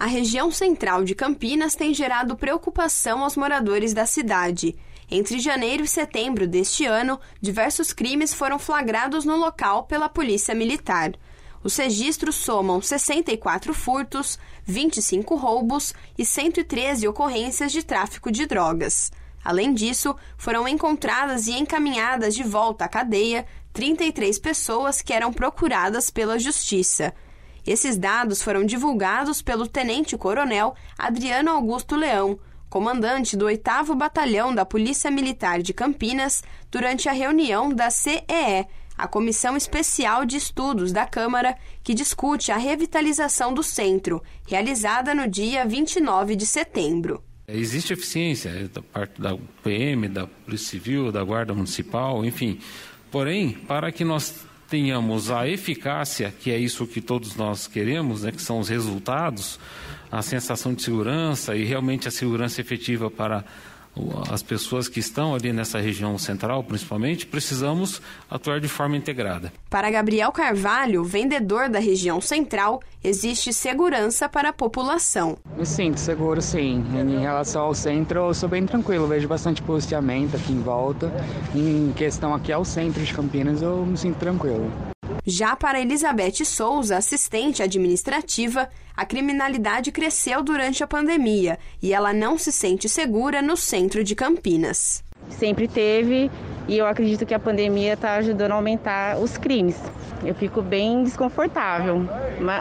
A região central de Campinas tem gerado preocupação aos moradores da cidade. Entre janeiro e setembro deste ano, diversos crimes foram flagrados no local pela Polícia Militar. Os registros somam 64 furtos, 25 roubos e 113 ocorrências de tráfico de drogas. Além disso, foram encontradas e encaminhadas de volta à cadeia 33 pessoas que eram procuradas pela Justiça. Esses dados foram divulgados pelo tenente-coronel Adriano Augusto Leão, comandante do 8 Batalhão da Polícia Militar de Campinas, durante a reunião da CEE, a Comissão Especial de Estudos da Câmara, que discute a revitalização do centro, realizada no dia 29 de setembro. Existe eficiência da parte da PM, da Polícia Civil, da Guarda Municipal, enfim. Porém, para que nós tenhamos a eficácia, que é isso que todos nós queremos, né, que são os resultados, a sensação de segurança e realmente a segurança efetiva para as pessoas que estão ali nessa região central, principalmente, precisamos atuar de forma integrada. Para Gabriel Carvalho, vendedor da região central, existe segurança para a população. Me sinto seguro, sim. Em relação ao centro, eu sou bem tranquilo, vejo bastante policiamento aqui em volta. Em questão aqui ao centro de Campinas, eu me sinto tranquilo. Já para Elizabeth Souza, assistente administrativa, a criminalidade cresceu durante a pandemia e ela não se sente segura no centro de Campinas. Sempre teve e eu acredito que a pandemia está ajudando a aumentar os crimes. Eu fico bem desconfortável.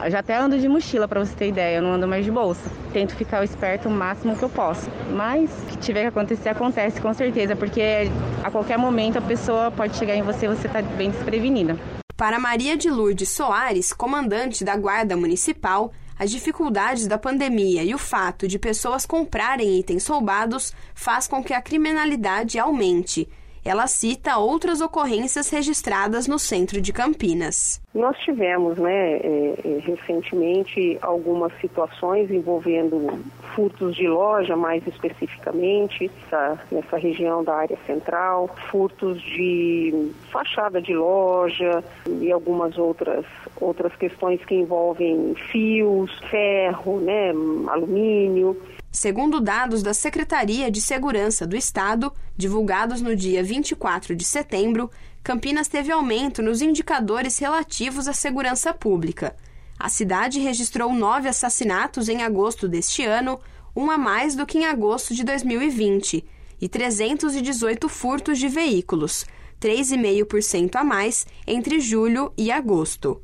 Já até ando de mochila para você ter ideia, eu não ando mais de bolsa. Tento ficar esperto o máximo que eu posso. Mas o que tiver que acontecer, acontece com certeza, porque a qualquer momento a pessoa pode chegar em você e você está bem desprevenida. Para Maria de Lourdes Soares, comandante da Guarda Municipal, as dificuldades da pandemia e o fato de pessoas comprarem itens roubados faz com que a criminalidade aumente. Ela cita outras ocorrências registradas no centro de Campinas. Nós tivemos, né, é, é, recentemente, algumas situações envolvendo furtos de loja, mais especificamente, nessa região da área central, furtos de fachada de loja e algumas outras, outras questões que envolvem fios, ferro, né, alumínio. Segundo dados da Secretaria de Segurança do Estado, divulgados no dia 24 de setembro, Campinas teve aumento nos indicadores relativos à segurança pública. A cidade registrou nove assassinatos em agosto deste ano, um a mais do que em agosto de 2020, e 318 furtos de veículos, 3,5% a mais entre julho e agosto.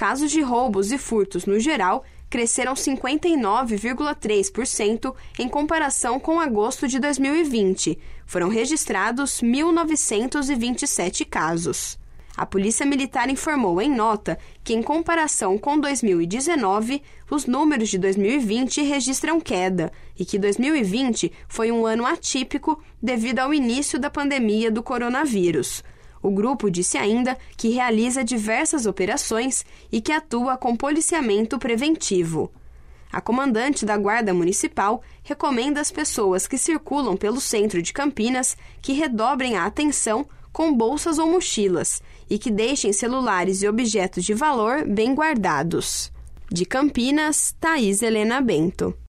Casos de roubos e furtos no geral cresceram 59,3% em comparação com agosto de 2020. Foram registrados 1.927 casos. A Polícia Militar informou em nota que, em comparação com 2019, os números de 2020 registram queda e que 2020 foi um ano atípico devido ao início da pandemia do coronavírus. O grupo disse ainda que realiza diversas operações e que atua com policiamento preventivo. A comandante da Guarda Municipal recomenda às pessoas que circulam pelo centro de Campinas que redobrem a atenção com bolsas ou mochilas e que deixem celulares e objetos de valor bem guardados. De Campinas, Thaís Helena Bento.